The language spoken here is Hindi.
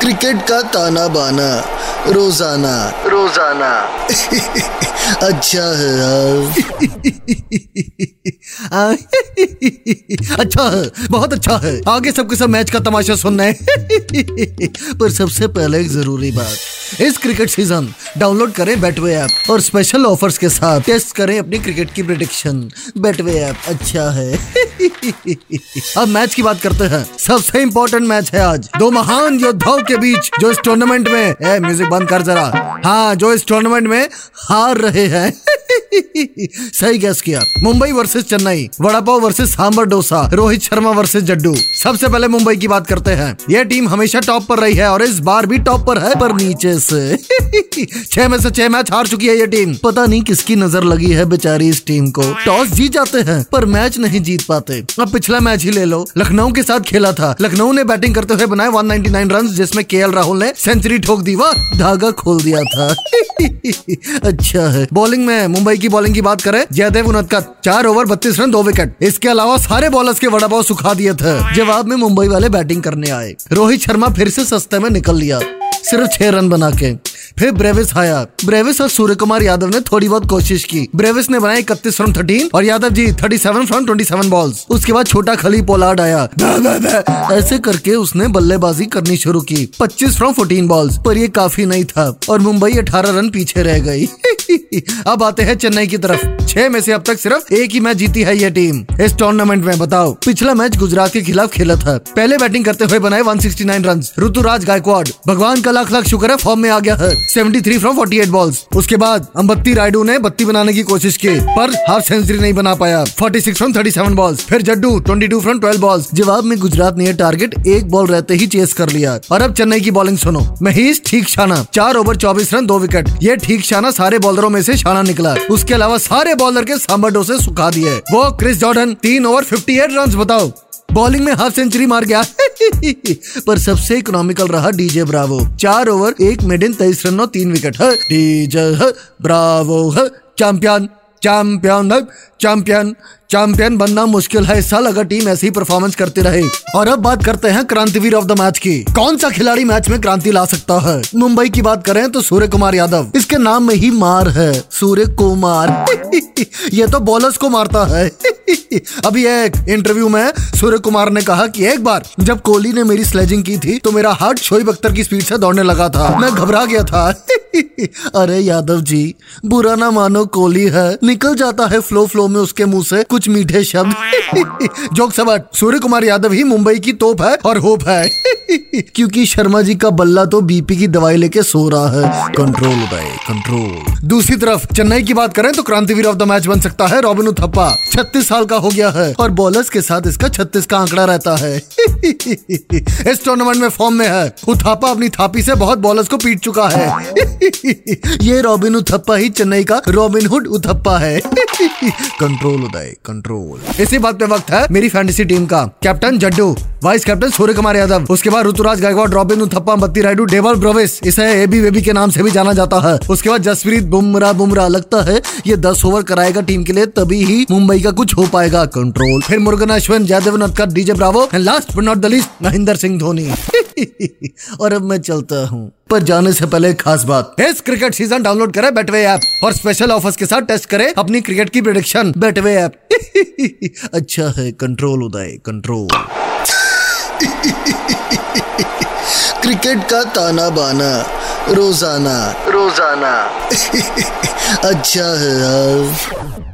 क्रिकेट का ताना बाना रोज़ाना। रोज़ाना। अच्छा है यार। अच्छा है बहुत अच्छा है। आगे सबके सब मैच का तमाशा सुनना है। पर सबसे पहले एक ज़रूरी बात। इस क्रिकेट सीज़न डाउनलोड करें बैटवे ऐप और स्पेशल ऑफर्स के साथ टेस्ट करें अपनी क्रिकेट की प्रिडिक्शन बैटवे ऐप अच्छा है। अब मैच की बात करते हैं। सबसे इम्पोर्टेंट मैच है आज। दो महान योद्धाओं के बीच जो इस टूर्नामेंट में ए म्यूज़िक बंद कर जरा। हाँ जो इस टूर्नामेंट में हार रहे हैं। सही गैस किया। Mumbai versus Chennai vada pav versus sambar dosa, Rohit Sharma versus Jaddu. सबसे पहले मुंबई की बात करते हैं। ये टीम हमेशा टॉप पर रही है और इस बार भी टॉप पर है, पर नीचे से। छह में से छह मैच हार चुकी है ये टीम पता नहीं किसकी नज़र लगी है बेचारी इस टीम को। टॉस जीत जाते हैं, पर मैच नहीं जीत पाते। अब पिछला मैच ही ले लो। लखनऊ के साथ खेला था। लखनऊ ने बैटिंग करते हुए बनाए 199 रन जिसमें के राहुल ने सेंचुरी ठोक दी, वाह, धागा खोल दिया था। अच्छा है। बॉलिंग में मुंबई की बॉलिंग की बात करें, जयदेव उनत चार ओवर बत्तीस रन, दो विकेट इसके अलावा सारे बॉलर्स के वड़ा पाव सुखा दिए थे। जवाब में मुंबई वाले बैटिंग करने आए। रोहित शर्मा फिर से सस्ते में निकल लिया, सिर्फ़ छह रन बना के। फिर ब्रेविस आया ब्रेविस और सूर्य कुमार यादव ने थोड़ी बहुत कोशिश की। ब्रेविस ने बनाया इकतीस फ्रॉम थर्टीन और Yadav ji thirty seven from twenty seven balls उसके बाद छोटा खली पोलार्ड आया। ऐसे करके उसने बल्लेबाजी करनी शुरू की। पच्चीस फ्रॉम फोर्टीन बॉल्स पर ये काफ़ी नहीं था। और मुंबई अठारह रन पीछे रह गई। अब आते हैं चेन्नई की तरफ़। छह में से अब तक सिर्फ़ एक ही मैच जीती है ये टीम। इस टूर्नामेंट में बताओ, पिछला मैच गुजरात के खिलाफ खेला था। पहले बैटिंग करते हुए बनाए 169 रन ऋतुराज गायकवाड। भगवान का लाख लाख शुक्र है फॉर्म में आ गया है। 73 फ्रॉम 48 बॉल्स उसके बाद अम्बत्ती रायडू ने बत्ती बनाने की कोशिश की, पर हाफ़ सेंचुरी नहीं बना पाया। 46 फ्रॉम 37 बॉल्स फिर जड्डू 22 फ्रॉम 12 बॉल्स जवाब में गुजरात ने टारगेट एक बॉल रहते ही चेस कर लिया। और अब चेन्नई की बॉलिंग सुनो। महेश ठीक शाना चार ओवर चौबीस रन दो विकेट ये ठीक शाना सारे बॉलरों में से शाना निकला। उसके अलावा सारे बॉलर के सांबर से सुखा दिए। वो क्रिस जॉर्डन, तीन ओवर फिफ्टी एट रन बताओ। बॉलिंग में हाफ़ सेंचुरी मार गया। पर सबसे इकोनॉमिकल रहा डीजे ब्रावो चार ओवर एक मेडिन तेईस रन और तीन wicket DJ Bravo champion champion champion champion बनना मुश्किल है। इस साल अगर टीम ऐसी ही परफॉर्मेंस करती रहे। और अब बात करते हैं क्रांतिवीर ऑफ़ द मैच की। कौन सा खिलाड़ी मैच में क्रांति ला सकता है? मुंबई की बात करें तो सूर्य कुमार यादव। इसके नाम में ही मार है। सूर्य कुमार ये तो बॉलर्स को मारता है। अभी एक इंटरव्यू में सूर्य कुमार ने कहा कि एक बार जब कोहली ने मेरी स्लेजिंग की थी तो मेरा हार्ट शोएब अख्तर की स्पीड से दौड़ने लगा था। मैं घबरा गया था। अरे यादव जी, बुरा ना मानो कोहली है। निकल जाता है फ्लो फ्लो में उसके मुँह से कुछ मीठे शब्द। जोक सबट सूर्य कुमार यादव ही मुंबई की तोप है और होप है? क्योंकि शर्मा जी का बल्ला तो बीपी की दवाई लेके सो रहा है। कंट्रोल उदय कंट्रोल दूसरी तरफ़, चेन्नई की बात करें तो क्रांतिवीर ऑफ़ द मैच बन सकता है रॉबिन उथप्पा। छत्तीस साल का हो गया है और बॉलर्स के साथ इसका छत्तीस का आंकड़ा रहता है। इस टूर्नामेंट में फॉर्म में है। उथापा अपनी थापी से बहुत बॉलर्स को पीट चुका है। ये रॉबिन उथप्पा ही चेन्नई का रॉबिन हुड उथप्पा है। कंट्रोल उदय, कंट्रोल। इसी बात पे वक्त है मेरी फैंटेसी टीम का। Captain Jaddu, vice captain Surya Kumar Yadav, उसके बाद ऋतुराज गायकवाड, रॉबिन उथप्पा, बत्ती रायडू, डेवल ब्रोविस, इसे एबी बेबी के नाम से भी जाना जाता है। उसके बाद जसप्रीत बुमराह बुमराह लगता है ये दस ओवर कराएगा टीम के लिए, तभी ही मुंबई का कुछ हो पाएगा। कंट्रोल। फिर Murugan, Ashwin, Jaydev Unadkat DJ Bravo, and last but not the least Mahendra Singh Dhoni. और अब मैं चलता हूँ। पर जाने से पहले खास बात। इस क्रिकेट सीज़न डाउनलोड करें बेटवे ऐप और स्पेशल ऑफर्स के साथ टेस्ट करें अपनी क्रिकेट की प्रिडिक्शन बेटवे ऐप अच्छा है कंट्रोल उदय कंट्रोल क्रिकेट का ताना बाना रोज़ाना। रोज़ाना। अच्छा है यार।